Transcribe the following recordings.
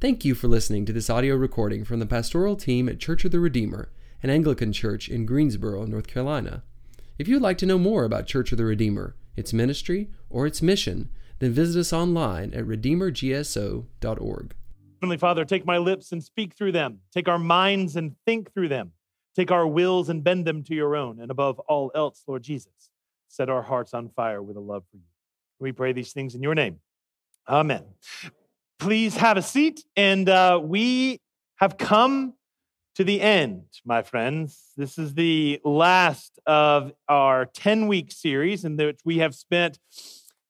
Thank you for listening to this audio recording from the pastoral team at Church of the Redeemer, an Anglican church in Greensboro, North Carolina. If you'd like to know more about Church of the Redeemer, its ministry, or its mission, then visit us online at redeemergso.org. Heavenly Father, take my lips and speak through them. Take our minds and think through them. Take our wills and bend them to your own. And above all else, Lord Jesus, set our hearts on fire with a love for you. We pray these things in your name. Amen please have a seat. And uh, we have come to the end, my friends. This is the last of our 10 week series in which we have spent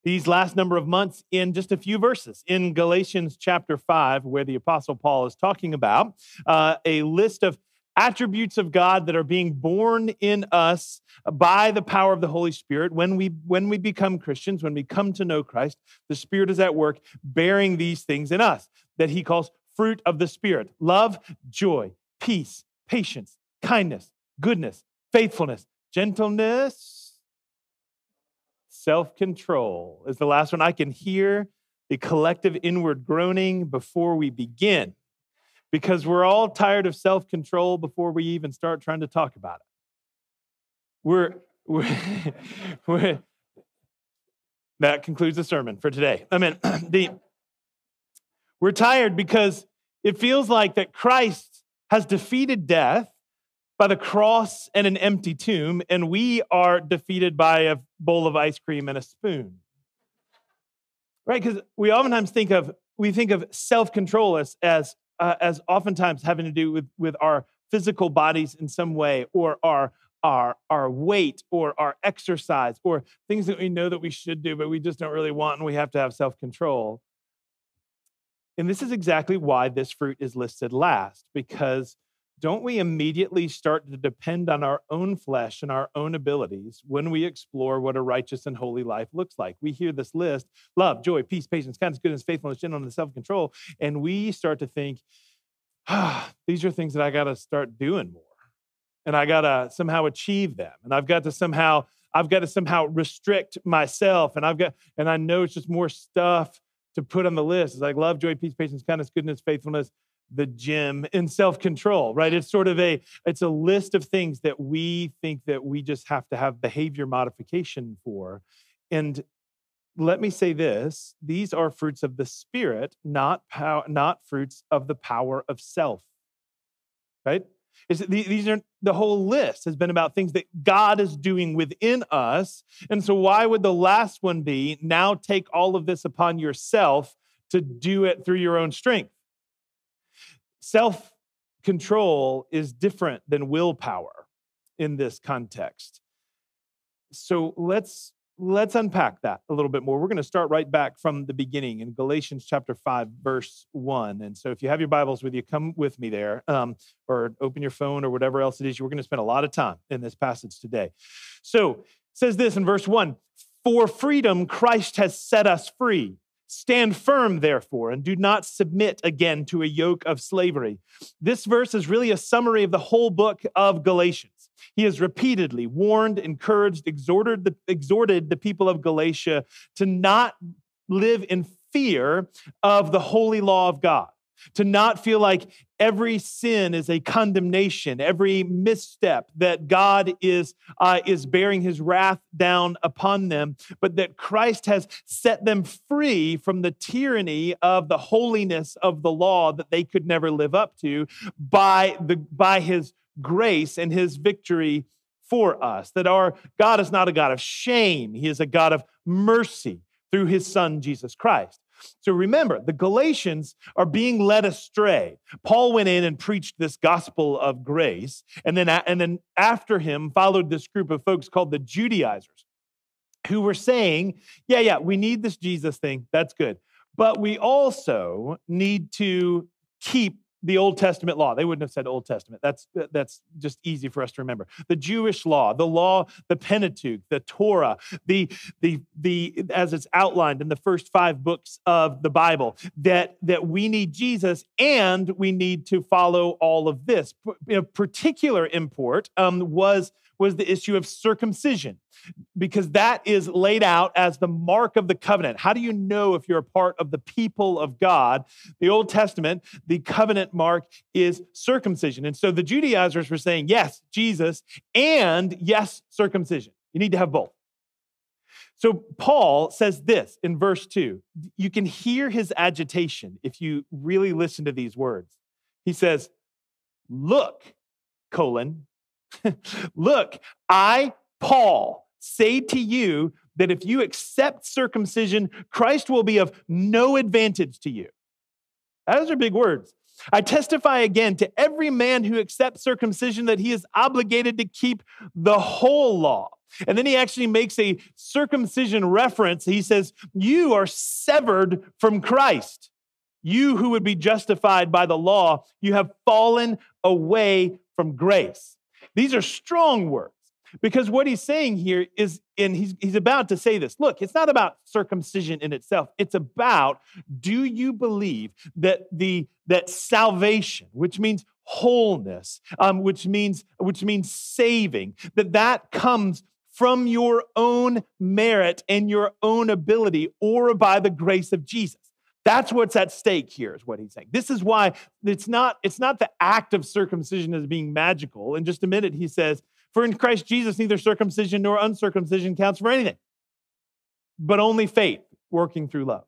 these last number of months in just a few verses in Galatians chapter 5, where the Apostle Paul is talking about uh, a list of attributes of God that are being born in us by the power of the Holy Spirit. When we when we become Christians, when we come to know Christ, the Spirit is at work bearing these things in us that he calls fruit of the Spirit: love, joy, peace, patience, kindness, goodness, faithfulness, gentleness, self-control. Is the last one I can hear the collective inward groaning before we begin because we're all tired of self control before we even start trying to talk about it. We're, we're, we're, that concludes the sermon for today. I mean, the, we're tired because it feels like that Christ has defeated death by the cross and an empty tomb, and we are defeated by a bowl of ice cream and a spoon. Right? Because we oftentimes think of we think of self-control as, as uh, as oftentimes having to do with, with our physical bodies in some way or our our our weight or our exercise or things that we know that we should do but we just don't really want and we have to have self-control. And this is exactly why this fruit is listed last because don't we immediately start to depend on our own flesh and our own abilities when we explore what a righteous and holy life looks like? We hear this list love, joy, peace, patience, kindness, goodness, faithfulness, gentleness, self control. And we start to think, ah, these are things that I got to start doing more. And I got to somehow achieve them. And I've got to somehow, I've got to somehow restrict myself. And I've got, and I know it's just more stuff to put on the list. It's like love, joy, peace, patience, kindness, goodness, faithfulness, the gym in self-control right it's sort of a it's a list of things that we think that we just have to have behavior modification for and let me say this these are fruits of the spirit not power not fruits of the power of self right it's, these are the whole list has been about things that God is doing within us. And so, why would the last one be now take all of this upon yourself to do it through your own strength? Self control is different than willpower in this context. So let's let's unpack that a little bit more. We're going to start right back from the beginning in Galatians chapter 5, verse 1. And so if you have your Bibles with you, come with me there um, or open your phone or whatever else it is. We're going to spend a lot of time in this passage today. So says this in verse 1 For freedom, Christ has set us free. Stand firm, therefore, and do not submit again to a yoke of slavery. This verse is really a summary of the whole book of Galatians. He has repeatedly warned, encouraged, exhorted the, exhorted the people of Galatia to not live in fear of the holy law of God to not feel like every sin is a condemnation, every misstep that God is, uh, is bearing his wrath down upon them, but that Christ has set them free from the tyranny of the holiness of the law that they could never live up to by, the, by his grace and his victory for us. That our God is not a God of shame, he is a God of mercy through his son, Jesus Christ. So remember, the Galatians are being led astray. Paul went in and preached this gospel of grace, and then, and then after him followed this group of folks called the Judaizers, who were saying, Yeah, yeah, we need this Jesus thing. That's good. But we also need to keep the Old Testament law. They wouldn't have said Old Testament. That's that's just easy for us to remember. The Jewish law, the law, the Pentateuch, the Torah, the the the as it's outlined in the first five books of the Bible. That that we need Jesus and we need to follow all of this. Of particular import um, was was the issue of circumcision, because that is laid out as the mark of the covenant. How do you know if you're a part of the people of God? The Old Testament, the covenant mark is circumcision. And so the Judaizers were saying, yes, Jesus, and yes, circumcision. You need to have both. So Paul says this in verse 2. You can hear his agitation if you really listen to these words. He says, Look, colon, look, I, Paul, say to you that if you accept circumcision, Christ will be of no advantage to you. Those are big words. I testify again to every man who accepts circumcision that he is obligated to keep the whole law. And then he actually makes a circumcision reference. He says, You are severed from Christ. You who would be justified by the law, you have fallen away from grace. These are strong words because what he's saying here is, and he's, he's about to say this look, it's not about circumcision in itself. It's about do you believe that the that salvation, which means wholeness, um, which means which means saving, that that comes from your own merit and your own ability or by the grace of Jesus. That's what's at stake here, is what he's saying. This is why it's not, it's not the act of circumcision as being magical. In just a minute, he says, For in Christ Jesus, neither circumcision nor uncircumcision counts for anything, but only faith working through love.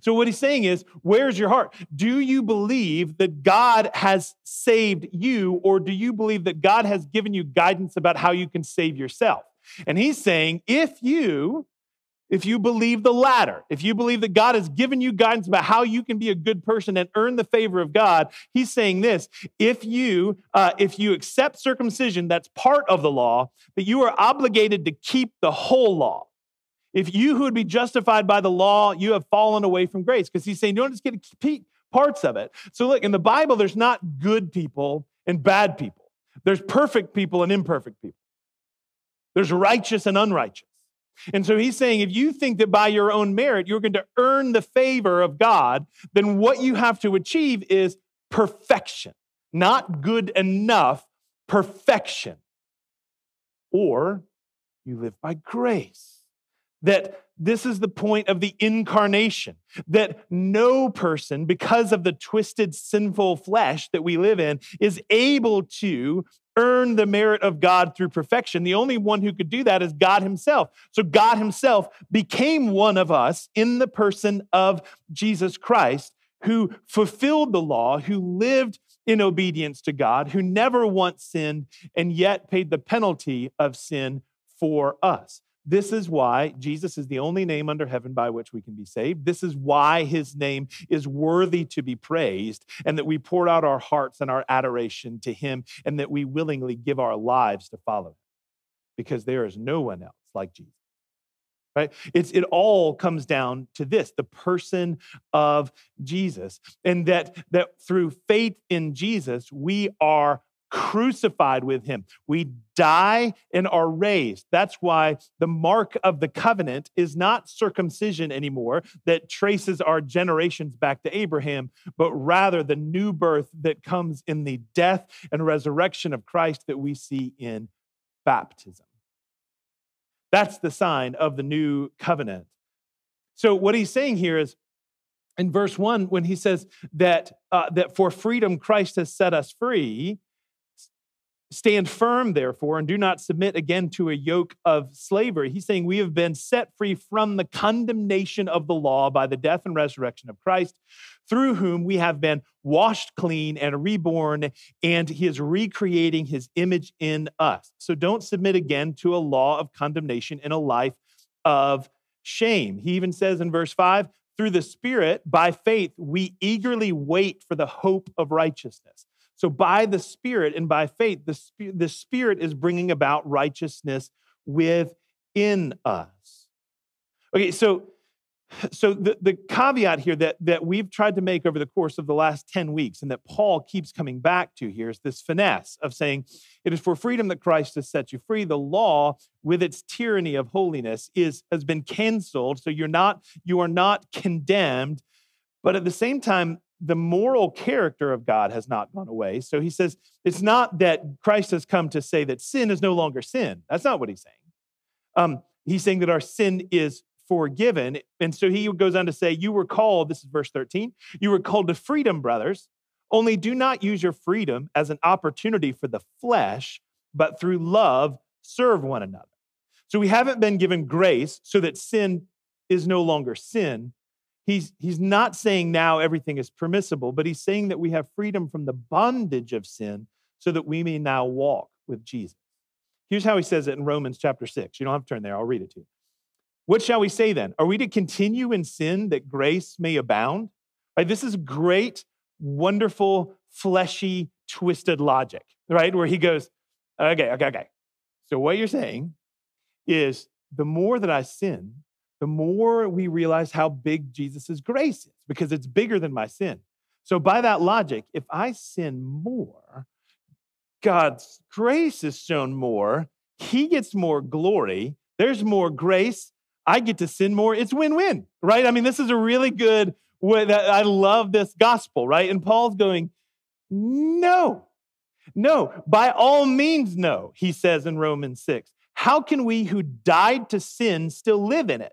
So, what he's saying is, where's your heart? Do you believe that God has saved you, or do you believe that God has given you guidance about how you can save yourself? And he's saying, if you if you believe the latter, if you believe that God has given you guidance about how you can be a good person and earn the favor of God, he's saying this: if you uh, if you accept circumcision, that's part of the law, that you are obligated to keep the whole law. If you who would be justified by the law, you have fallen away from grace, because he's saying you don't just get to keep parts of it. So look, in the Bible, there's not good people and bad people. There's perfect people and imperfect people. There's righteous and unrighteous. And so he's saying if you think that by your own merit you're going to earn the favor of God, then what you have to achieve is perfection, not good enough, perfection. Or you live by grace. That this is the point of the incarnation that no person, because of the twisted, sinful flesh that we live in, is able to earn the merit of God through perfection. The only one who could do that is God Himself. So God Himself became one of us in the person of Jesus Christ, who fulfilled the law, who lived in obedience to God, who never once sinned, and yet paid the penalty of sin for us. This is why Jesus is the only name under heaven by which we can be saved. This is why his name is worthy to be praised, and that we pour out our hearts and our adoration to him, and that we willingly give our lives to follow him, because there is no one else like Jesus. Right? It's, it all comes down to this the person of Jesus. And that, that through faith in Jesus, we are crucified with him. We die and are raised. That's why the mark of the covenant is not circumcision anymore that traces our generations back to Abraham, but rather the new birth that comes in the death and resurrection of Christ that we see in baptism. That's the sign of the new covenant. So, what he's saying here is in verse one, when he says that, uh, that for freedom Christ has set us free, Stand firm, therefore, and do not submit again to a yoke of slavery. He's saying we have been set free from the condemnation of the law by the death and resurrection of Christ, through whom we have been washed clean and reborn, and he is recreating his image in us. So don't submit again to a law of condemnation in a life of shame. He even says in verse 5 through the Spirit, by faith, we eagerly wait for the hope of righteousness. So, by the Spirit and by faith, the, the Spirit is bringing about righteousness within us. Okay, so so the, the caveat here that, that we've tried to make over the course of the last 10 weeks and that paul keeps coming back to here is this finesse of saying it is for freedom that christ has set you free. The law with its tyranny of holiness is has been canceled. So you're not you are not condemned. But at the same time the moral character of God has not gone away. So he says it's not that Christ has come to say that sin is no longer sin. That's not what he's saying. Um, he's saying that our sin is forgiven. And so he goes on to say, You were called, this is verse 13, you were called to freedom, brothers. Only do not use your freedom as an opportunity for the flesh, but through love serve one another. So we haven't been given grace so that sin is no longer sin. He's, he's not saying now everything is permissible, but he's saying that we have freedom from the bondage of sin so that we may now walk with Jesus. Here's how he says it in Romans chapter 6. You don't have to turn there, I'll read it to you. What shall we say then? Are we to continue in sin that grace may abound? Right? This is great, wonderful, fleshy, twisted logic, right? Where he goes, okay, okay, okay. So what you're saying is the more that I sin, the more we realize how big Jesus' grace is because it's bigger than my sin. So, by that logic, if I sin more, God's grace is shown more, He gets more glory, there's more grace, I get to sin more. It's win win, right? I mean, this is a really good way that I love this gospel, right? And Paul's going, no, no, by all means, no, he says in Romans 6. How can we who died to sin still live in it?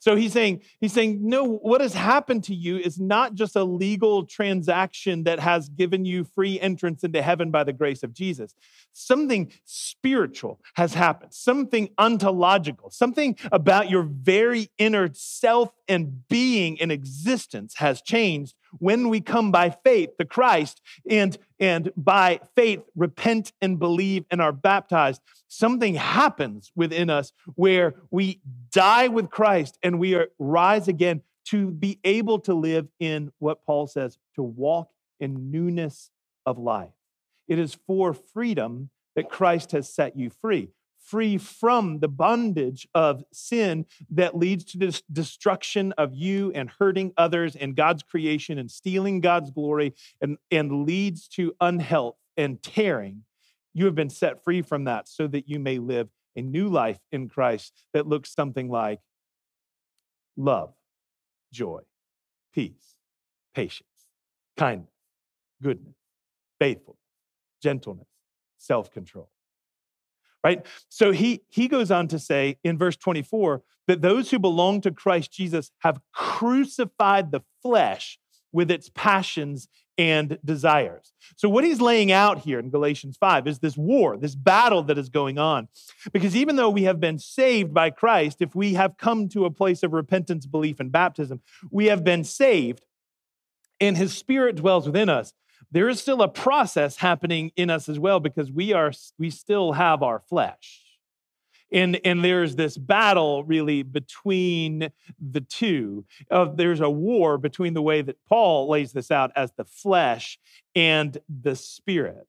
So he's saying, he's saying, no, what has happened to you is not just a legal transaction that has given you free entrance into heaven by the grace of Jesus. Something spiritual has happened, something ontological, something about your very inner self and being and existence has changed when we come by faith to Christ and, and by faith repent and believe and are baptized, something happens within us where we die with Christ and we are, rise again to be able to live in what Paul says, to walk in newness of life. It is for freedom that Christ has set you free free from the bondage of sin that leads to this destruction of you and hurting others and God's creation and stealing God's glory and, and leads to unhealth and tearing. You have been set free from that so that you may live a new life in Christ that looks something like love, joy, peace, patience, kindness, goodness, faithfulness, gentleness, self control right? So he, he goes on to say in verse 24 that those who belong to Christ Jesus have crucified the flesh with its passions and desires. So, what he's laying out here in Galatians 5 is this war, this battle that is going on. Because even though we have been saved by Christ, if we have come to a place of repentance, belief, and baptism, we have been saved, and his spirit dwells within us there is still a process happening in us as well because we are we still have our flesh. And and there's this battle really between the two of there's a war between the way that paul lays this out as the flesh and the spirit.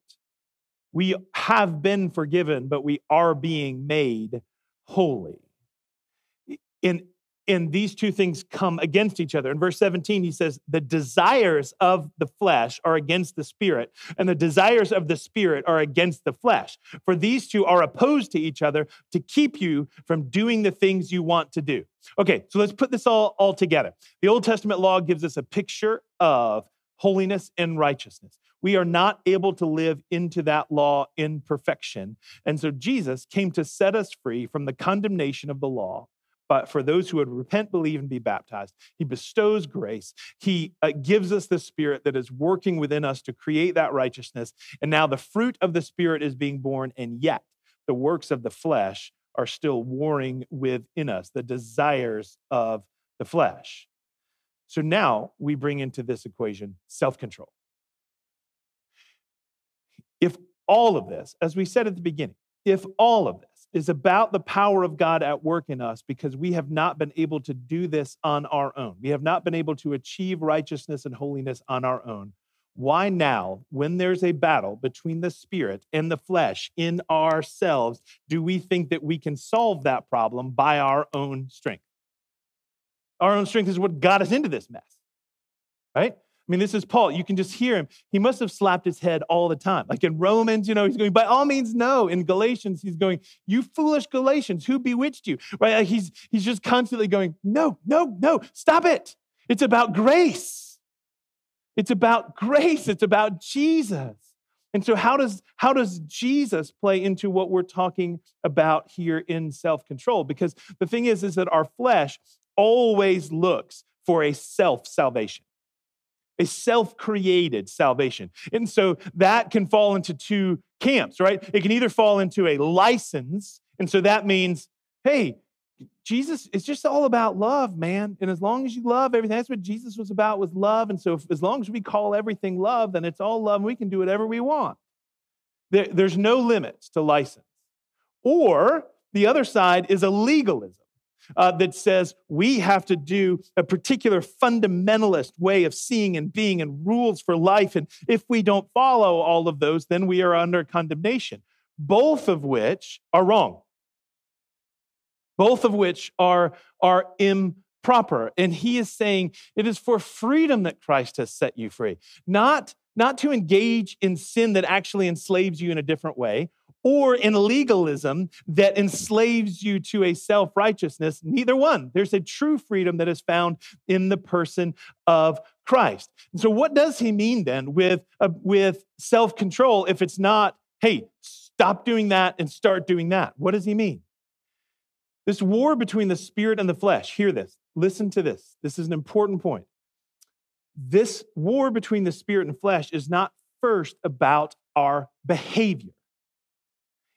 We have been forgiven but we are being made holy. In and these two things come against each other. In verse 17, he says, The desires of the flesh are against the spirit, and the desires of the spirit are against the flesh. For these two are opposed to each other to keep you from doing the things you want to do. Okay, so let's put this all, all together. The Old Testament law gives us a picture of holiness and righteousness. We are not able to live into that law in perfection. And so Jesus came to set us free from the condemnation of the law but for those who would repent, believe, and be baptized. He bestows grace. He uh, gives us the Spirit that is working within us to create that righteousness. And now the fruit of the Spirit is being born, and yet the works of the flesh are still warring within us, the desires of the flesh. So now we bring into this equation self control. If all of this, as we said at the beginning, if all of this, is about the power of God at work in us because we have not been able to do this on our own. We have not been able to achieve righteousness and holiness on our own. Why now, when there's a battle between the spirit and the flesh in ourselves, do we think that we can solve that problem by our own strength? Our own strength is what got us into this mess, right? I mean, this is Paul. You can just hear him. He must have slapped his head all the time. Like in Romans, you know, he's going, by all means, no. In Galatians, he's going, you foolish Galatians, who bewitched you? Right? Like he's, he's just constantly going, no, no, no, stop it. It's about grace. It's about grace. It's about Jesus. And so how does how does Jesus play into what we're talking about here in self-control? Because the thing is is that our flesh always looks for a self-salvation. A self-created salvation. And so that can fall into two camps, right? It can either fall into a license, and so that means, hey, Jesus, it's just all about love, man. And as long as you love everything, that's what Jesus was about was love. And so if, as long as we call everything love, then it's all love and we can do whatever we want. There, there's no limits to license. Or the other side is a legalism. Uh, that says we have to do a particular fundamentalist way of seeing and being and rules for life. And if we don't follow all of those, then we are under condemnation, both of which are wrong both of which are, are improper. And he is saying it is for freedom that Christ has set you free, not, not to engage in sin that actually enslaves you in a different way or in legalism that enslaves you to a self righteousness. Neither one. There's a true freedom that is found in the person of Christ. And so, what does he mean then with, uh, with self control if it's not, hey, stop doing that and start doing that? What does he mean? This war between the spirit and the flesh, hear this, listen to this. This is an important point. This war between the spirit and flesh is not first about our behavior,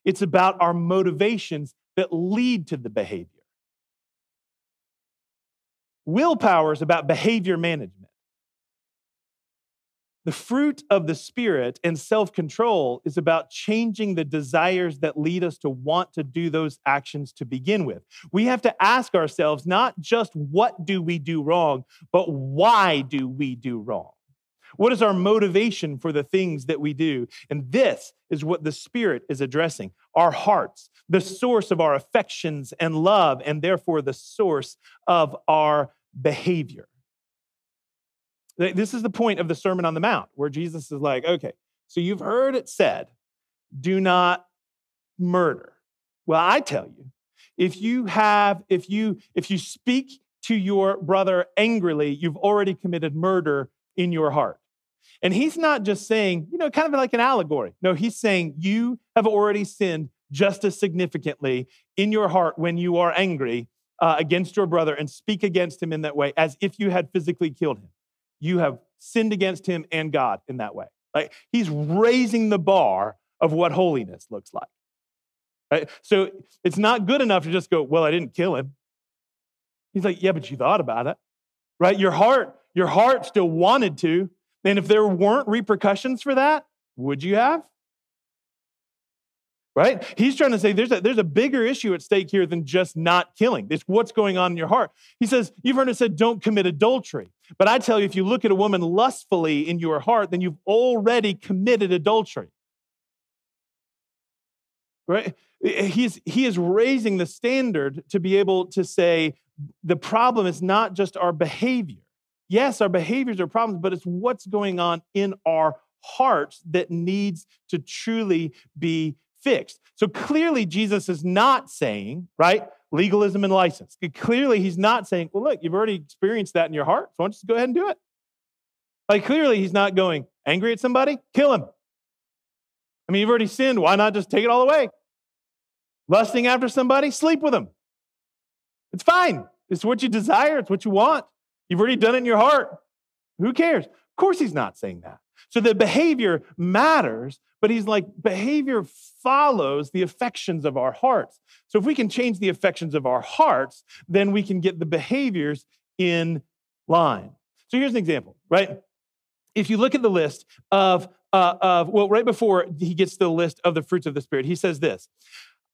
it's about our motivations that lead to the behavior. Willpower is about behavior management. The fruit of the Spirit and self control is about changing the desires that lead us to want to do those actions to begin with. We have to ask ourselves not just what do we do wrong, but why do we do wrong? What is our motivation for the things that we do? And this is what the Spirit is addressing our hearts, the source of our affections and love, and therefore the source of our behavior. This is the point of the Sermon on the Mount, where Jesus is like, okay, so you've heard it said, do not murder. Well, I tell you, if you have, if you, if you speak to your brother angrily, you've already committed murder in your heart. And he's not just saying, you know, kind of like an allegory. No, he's saying you have already sinned just as significantly in your heart when you are angry uh, against your brother and speak against him in that way as if you had physically killed him you have sinned against him and God in that way. Like he's raising the bar of what holiness looks like. Right? So it's not good enough to just go, well, I didn't kill him. He's like, yeah, but you thought about it. Right? Your heart, your heart still wanted to. And if there weren't repercussions for that, would you have? right? He's trying to say there's a, there's a bigger issue at stake here than just not killing. It's what's going on in your heart. He says, You've heard it said, don't commit adultery. But I tell you, if you look at a woman lustfully in your heart, then you've already committed adultery. Right? He's, he is raising the standard to be able to say the problem is not just our behavior. Yes, our behaviors are problems, but it's what's going on in our hearts that needs to truly be fixed. So clearly, Jesus is not saying, right, legalism and license. Clearly, he's not saying, well, look, you've already experienced that in your heart, so why don't you just go ahead and do it? Like, clearly, he's not going, angry at somebody, kill him. I mean, you've already sinned, why not just take it all away? Lusting after somebody, sleep with them. It's fine. It's what you desire, it's what you want. You've already done it in your heart. Who cares? Of course, he's not saying that. So the behavior matters, but he's like, behavior follows the affections of our hearts. So if we can change the affections of our hearts, then we can get the behaviors in line. So here's an example, right? If you look at the list of, uh, of well, right before he gets to the list of the fruits of the Spirit, he says this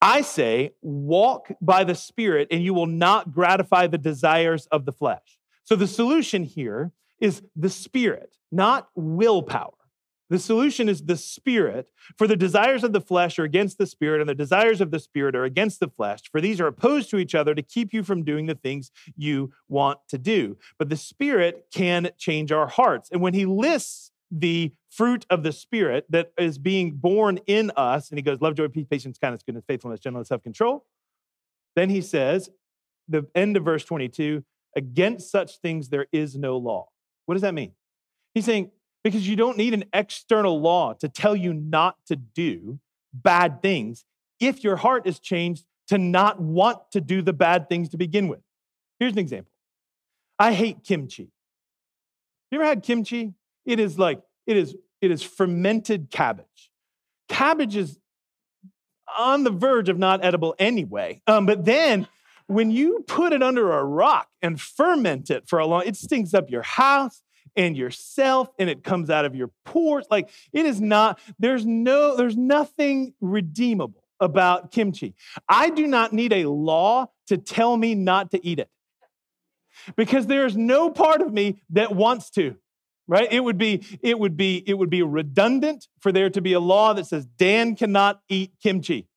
I say, walk by the Spirit, and you will not gratify the desires of the flesh. So the solution here is the Spirit, not willpower The solution is the spirit. For the desires of the flesh are against the spirit, and the desires of the spirit are against the flesh. For these are opposed to each other to keep you from doing the things you want to do. But the spirit can change our hearts. And when he lists the fruit of the spirit that is being born in us, and he goes, love, joy, peace, patience, kindness, goodness, faithfulness, gentleness, self control. Then he says, the end of verse 22, against such things there is no law. What does that mean? He's saying, because you don't need an external law to tell you not to do bad things if your heart is changed to not want to do the bad things to begin with. Here's an example I hate kimchi. You ever had kimchi? It is like, it is, it is fermented cabbage. Cabbage is on the verge of not edible anyway. Um, but then when you put it under a rock and ferment it for a long, it stinks up your house and yourself and it comes out of your pores. Like it is not, there's no, there's nothing redeemable about kimchi. I do not need a law to tell me not to eat it because there's no part of me that wants to right it would be it would be it would be redundant for there to be a law that says dan cannot eat kimchi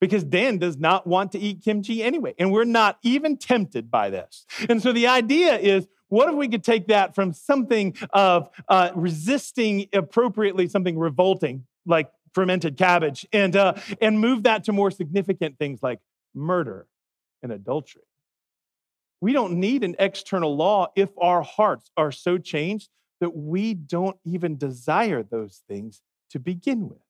because dan does not want to eat kimchi anyway and we're not even tempted by this and so the idea is what if we could take that from something of uh, resisting appropriately something revolting, like fermented cabbage, and, uh, and move that to more significant things like murder and adultery? We don't need an external law if our hearts are so changed that we don't even desire those things to begin with.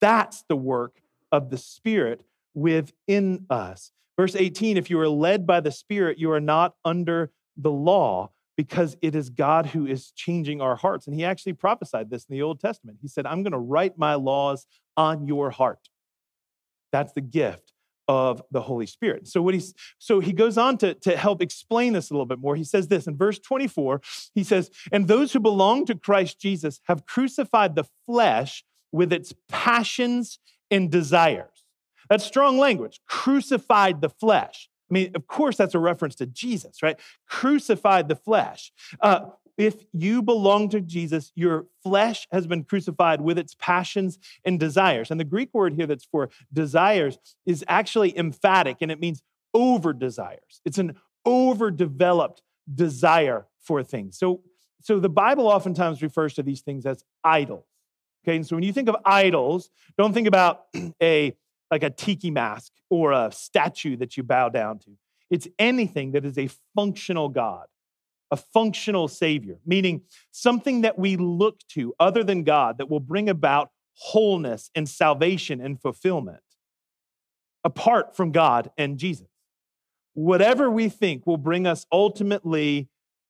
That's the work of the Spirit within us. Verse 18 if you are led by the Spirit, you are not under the law because it is God who is changing our hearts. And he actually prophesied this in the Old Testament. He said, I'm going to write my laws on your heart. That's the gift of the Holy Spirit. So what he's so he goes on to, to help explain this a little bit more. He says this in verse 24, he says, and those who belong to Christ Jesus have crucified the flesh with its passions and desires. That's strong language. Crucified the flesh. I mean, of course, that's a reference to Jesus, right? Crucified the flesh. Uh, if you belong to Jesus, your flesh has been crucified with its passions and desires. And the Greek word here that's for desires is actually emphatic and it means over desires. It's an overdeveloped desire for things. So, so the Bible oftentimes refers to these things as idols. Okay, and so when you think of idols, don't think about a like a tiki mask or a statue that you bow down to. It's anything that is a functional God, a functional Savior, meaning something that we look to other than God that will bring about wholeness and salvation and fulfillment apart from God and Jesus. Whatever we think will bring us ultimately,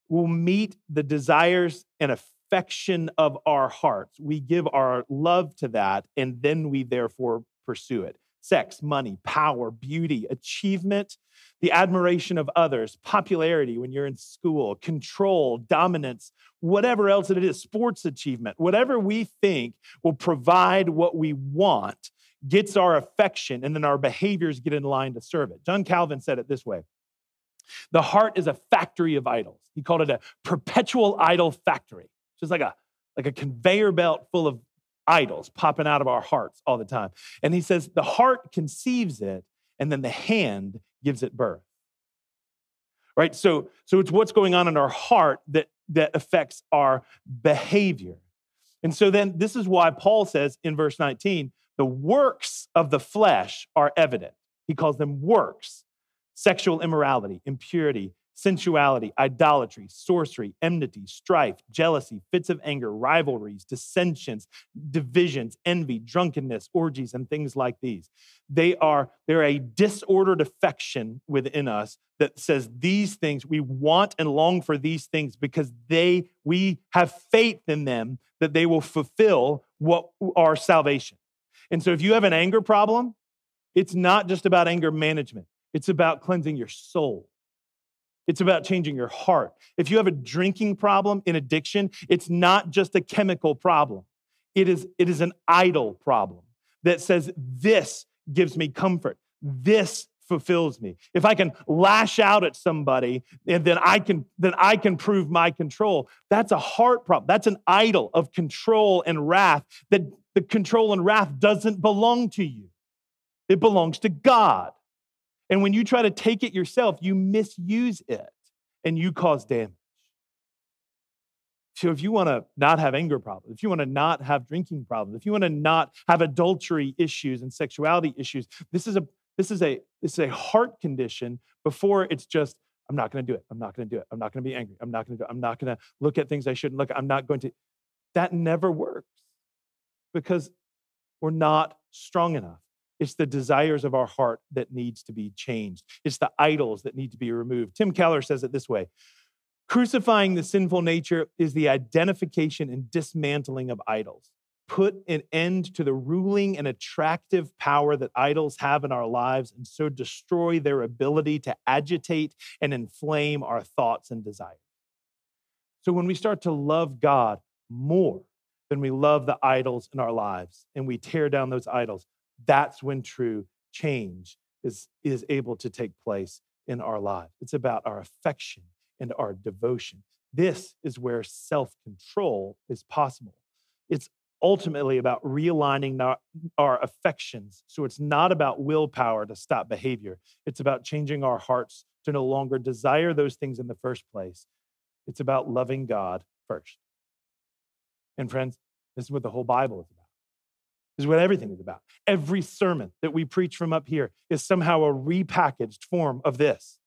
will meet the desires and affection of our hearts. We give our love to that, and then we therefore pursue it sex, money, power, beauty, achievement, the admiration of others, popularity when you're in school, control, dominance, whatever else it is, sports achievement, whatever we think will provide what we want gets our affection and then our behaviors get in line to serve it. John Calvin said it this way The heart is a factory of idols. He called it a perpetual idol factory, just like a like a conveyor belt full of idols popping out of our hearts all the time. And he says the heart conceives it, and then the hand gives it birth. Right? So, so it's what's going on in our heart that, that affects our behavior. And so then this is why Paul says in verse 19, the works of the flesh are evident. He calls them works sexual immorality, impurity, sensuality, idolatry, sorcery, enmity, strife, jealousy, fits of anger, rivalries, dissensions, divisions, envy, drunkenness, orgies, and things like these. They are they're a disordered affection within us that says these things we want and long for these things because they we have faith in them that they will fulfill what our salvation. And so if you have an anger problem, it's not just about anger management. It's about cleansing your soul. It's about changing your heart. If you have a drinking problem in addiction, it's not just a chemical problem. It is, it is an idol problem that says, This gives me comfort. This fulfills me. If I can lash out at somebody, and then I can then I can prove my control. That's a heart problem. That's an idol of control and wrath. That the control and wrath doesn't belong to you. It belongs to God. And when you try to take it yourself, you misuse it and you cause damage. So if you want to not have anger problems, if you want to not have drinking problems, if you want to not have adultery issues and sexuality issues, this is a this is a this is a heart condition before it's just I'm not going to do it. I'm not going to do it. I'm not going to be angry. I'm not going to do it. I'm not going to look at things I shouldn't look at. I'm not going to that never works because we're not strong enough. It's the desires of our heart that needs to be changed. It's the idols that need to be removed. Tim Keller says it this way Crucifying the sinful nature is the identification and dismantling of idols. Put an end to the ruling and attractive power that idols have in our lives, and so destroy their ability to agitate and inflame our thoughts and desires. So, when we start to love God more than we love the idols in our lives, and we tear down those idols, that's when true change is, is able to take place in our lives. It's about our affection and our devotion. This is where self control is possible. It's ultimately about realigning our, our, affections. So it's not about willpower to stop behavior, it's about changing our hearts to no longer desire those things in the first place. It's about loving God first. And friends, this is what the whole Bible is about. Is what everything is about. Every sermon that we preach from up here is somehow a repackaged form of this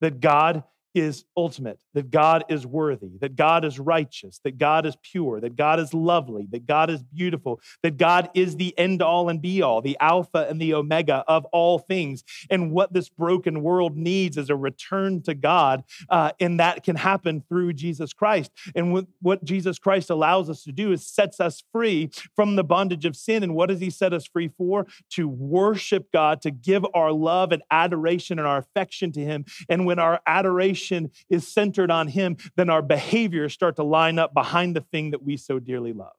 that God is ultimate, that God is worthy, that God is righteous, that God is pure, that God is lovely, that God is beautiful, that God is the end all and be all, the Alpha and the Omega of all things. And what this broken world needs is a return to God, uh, and that can happen through Jesus Christ. And what Jesus Christ allows us to do is sets us free from the bondage of sin. And what does He set us free for? To worship God, to give our love and adoration and our affection to Him. And when our adoration is centered on Him, then our behaviors start to line up behind the thing that we so dearly love.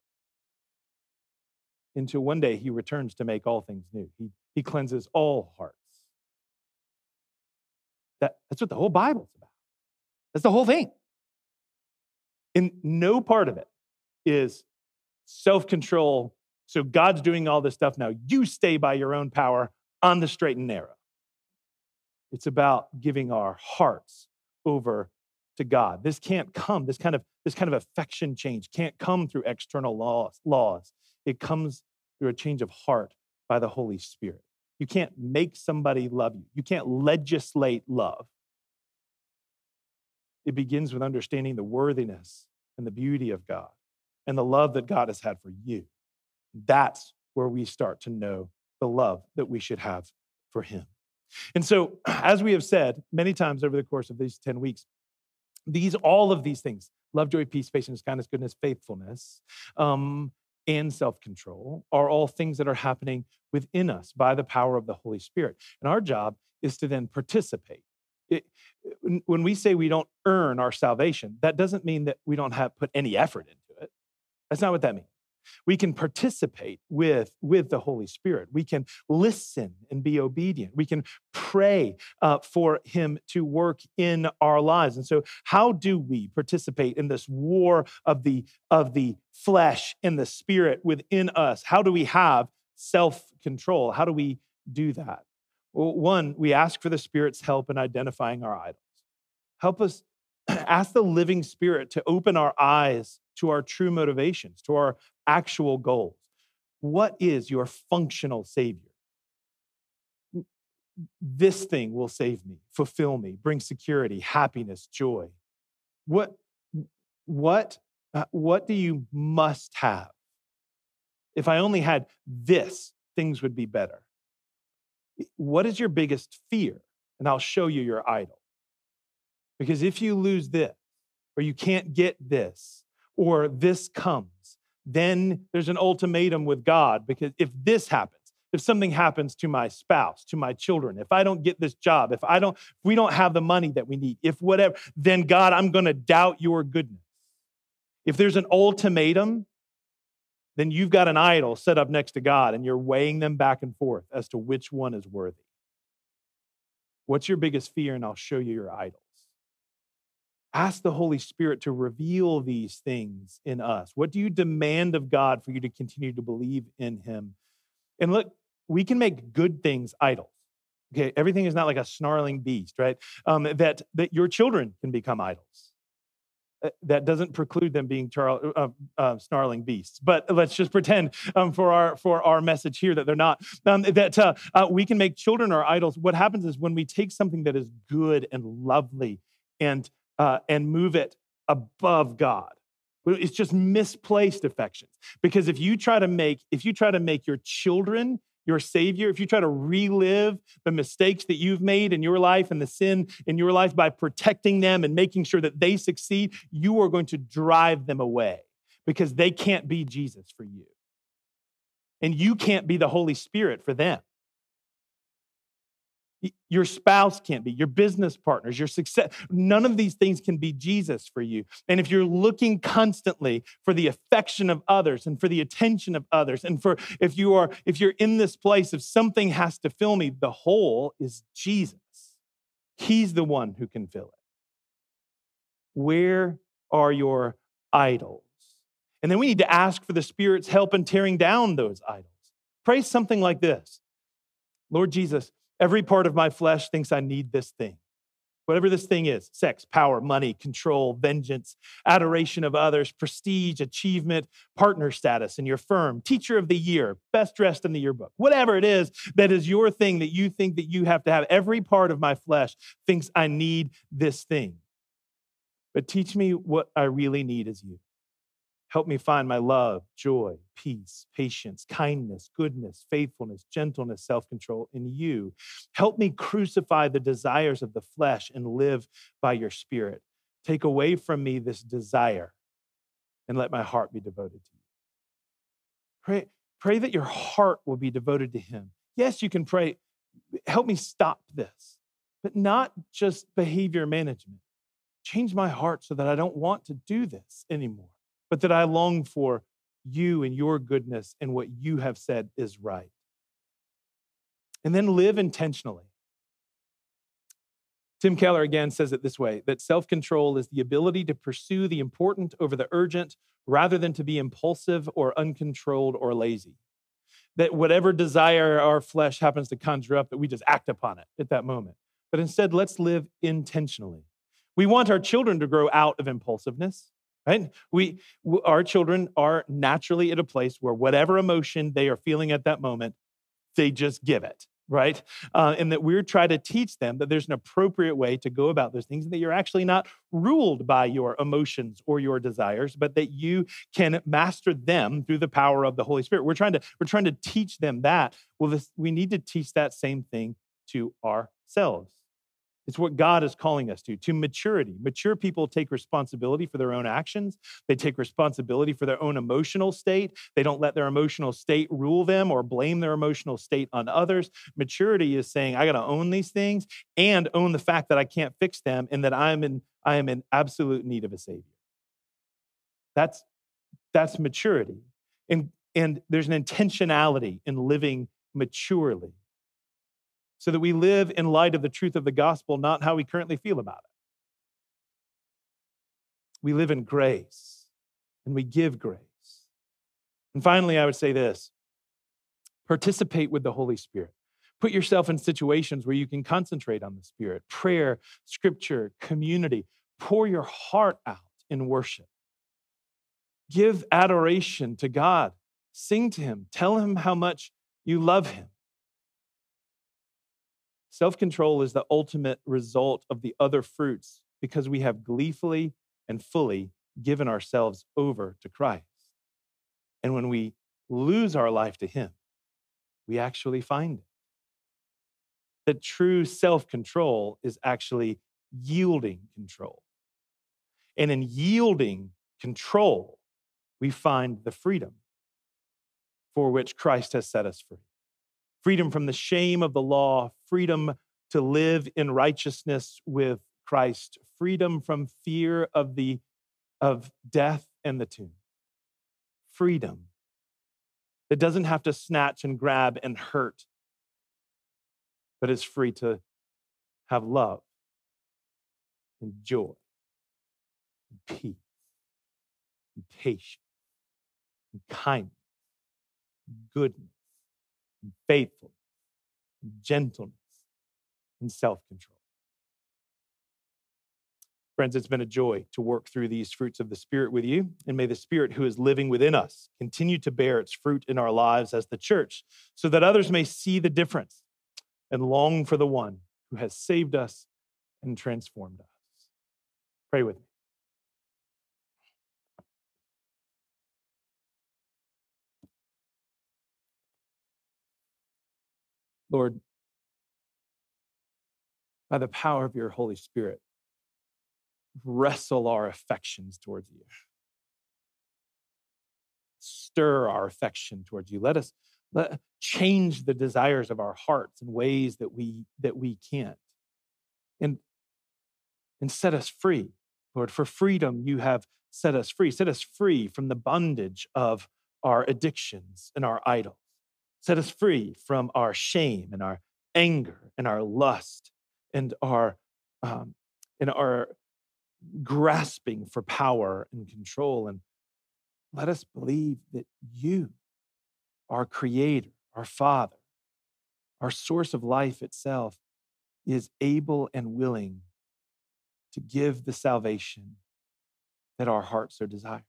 Until one day He returns to make all things new. He, he cleanses all hearts. That, that's what the whole Bible's about. That's the whole thing. And no part of it is self control. So God's doing all this stuff now. You stay by your own power on the straight and narrow. It's about giving our hearts over to God. This can't come, this kind of this kind of affection change can't come through external laws, laws. It comes through a change of heart by the Holy Spirit. You can't make somebody love you. You can't legislate love. It begins with understanding the worthiness and the beauty of God and the love that God has had for you. That's where we start to know the love that we should have for Him. And so, as we have said many times over the course of these 10 weeks, these, all of these things, love, joy, peace, patience, kindness, goodness, faithfulness, um, and self control are all things that are happening within us by the power of the Holy Spirit. And our job is to then participate. It, when we say we don't earn our salvation, that doesn't mean that we don't have put any effort into it. That's not what that means. We can participate with, with the Holy Spirit. We can listen and be obedient. We can pray uh, for Him to work in our lives. And so, how do we participate in this war of the, of the flesh and the spirit within us? How do we have self control? How do we do that? Well, one, we ask for the Spirit's help in identifying our idols. Help us ask the living Spirit to open our eyes to our true motivations, to our actual goals. What is your functional Savior? This thing will save me, fulfill me, bring security, happiness, joy. What, what, uh, what do you must have? If I only had this, things would be better. What is your biggest fear? And I'll show you your idol. Because if you lose this, or you can't get this, or this comes, then there's an ultimatum with God because if this happens, if something happens to my spouse, to my children, if I don't get this job, if I don't, if we don't have the money that we need, if whatever, then God, I'm going to doubt your goodness. If there's an ultimatum, then you've got an idol set up next to God and you're weighing them back and forth as to which one is worthy. What's your biggest fear? And I'll show you your idols. Ask the Holy Spirit to reveal these things in us. What do you demand of God for you to continue to believe in Him? And look, we can make good things idols. Okay, everything is not like a snarling beast, right? Um, that that your children can become idols. Uh, that doesn't preclude them being char- uh, uh, snarling beasts. But let's just pretend um, for our for our message here that they're not. Um, that uh, uh, we can make children our idols. What happens is when we take something that is good and lovely and uh, and move it above God. It's just misplaced affections. Because if you try to make if you try to make your children your Savior, if you try to relive the mistakes that you've made in your life and the sin in your life by protecting them and making sure that they succeed, you are going to drive them away because they can't be Jesus for you. And you can't be the Holy Spirit for them. Your spouse can't be, your business partners, your success. None of these things can be Jesus for you. And if you're looking constantly for the affection of others and for the attention of others, and for if you are, if you're in this place of something has to fill me, the hole is Jesus. He's the one who can fill it. Where are your idols? And then we need to ask for the Spirit's help in tearing down those idols. Pray something like this Lord Jesus, Every part of my flesh thinks I need this thing. Whatever this thing is sex, power, money, control, vengeance, adoration of others, prestige, achievement, partner status in your firm, teacher of the year, best dressed in the yearbook, whatever it is that is your thing that you think that you have to have. Every part of my flesh thinks I need this thing. But teach me what I really need is you. Help me find my love, joy, peace, patience, kindness, goodness, faithfulness, gentleness, self control in you. Help me crucify the desires of the flesh and live by your spirit. Take away from me this desire and let my heart be devoted to you. Pray, pray that your heart will be devoted to him. Yes, you can pray, help me stop this, but not just behavior management. Change my heart so that I don't want to do this anymore but that I long for you and your goodness and what you have said is right. And then live intentionally. Tim Keller again says it this way that self control is the ability to pursue the important over the urgent rather than to be impulsive or uncontrolled or lazy. That whatever desire our flesh happens to conjure up, that we just act upon it at that moment. But instead, let's live intentionally. We want our children to grow out of impulsiveness right? We our children are naturally at a place where whatever emotion they are feeling at that moment they just give it right? Uh, and that we're trying to teach them that there's an appropriate way to go about those things and that you're actually not ruled by your emotions or your desires but that you can master them through the power of the holy spirit. We're trying to we're trying to teach them that. Well this, we need to teach that same thing to ourselves it's what God is calling us to, to maturity. Mature people take responsibility for their own actions. They take responsibility for their own emotional state. They don't let their emotional state rule them or blame their emotional state on others. Maturity is saying, I got to own these things and own the fact that I can't fix them and that I'm in, I am in absolute need of a savior. That's, that's maturity. And, and there's an intentionality in living maturely so that we live in light of the truth of the gospel, not how we currently feel about it. We live in grace and we give grace. And finally, I would say this participate with the Holy Spirit. Put yourself in situations where you can concentrate on the Spirit prayer, scripture, community. Pour your heart out in worship. Give adoration to God. Sing to Him. Tell Him how much you love Him. Self control is the ultimate result of the other fruits because we have gleefully and fully given ourselves over to Christ. And when we lose our life to Him, we actually find it. That true self control is actually yielding control. And in yielding control, we find the freedom for which Christ has set us free freedom from the shame of the law, freedom to live in righteousness with Christ, freedom from fear of the of death and the tomb. Freedom that doesn't have to snatch and grab and hurt, but is free to have love and joy and peace and patience and kindness and goodness faithfulness gentleness and self control. Friends, it's been a joy to work through these fruits of the Spirit with you. And may the Spirit who is living within us continue to bear its fruit in our lives as the church, so that others may see the difference and long for the one who has saved us and transformed us. Pray with me. Lord, by the power of your Holy Spirit, wrestle our affections towards you. Stir our affection towards you. Let us let change the desires of our hearts in ways that we that we can't. And and set us free. Lord, for freedom you have set us free. Set us free from the bondage of our addictions and our idols. Set us free from our shame and our anger and our lust and our um, and our grasping for power and control. And let us believe that you, our creator, our father, our source of life itself, is able and willing to give the salvation that our hearts are desiring.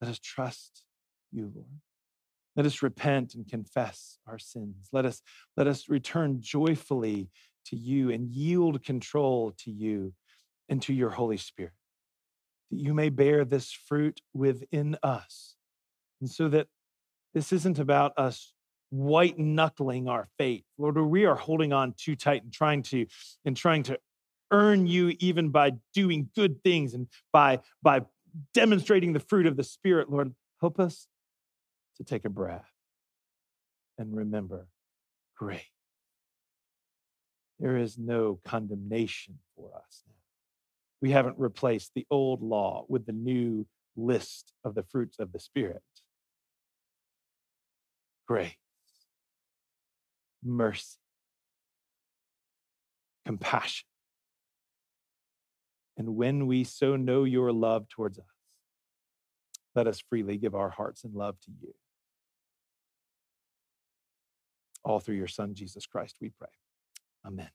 Let us trust you, Lord. Let us repent and confess our sins. Let us, let us return joyfully to you and yield control to you and to your Holy Spirit, that you may bear this fruit within us. And so that this isn't about us white knuckling our faith. Lord, we are holding on too tight and trying to and trying to earn you even by doing good things and by by demonstrating the fruit of the spirit, Lord, help us to take a breath and remember grace. There is no condemnation for us now we haven't replaced the old law with the new list of the fruits of the Spirit grace, mercy, compassion. And when we so know your love towards us, let us freely give our hearts in love to you. All through your Son, Jesus Christ, we pray. Amen.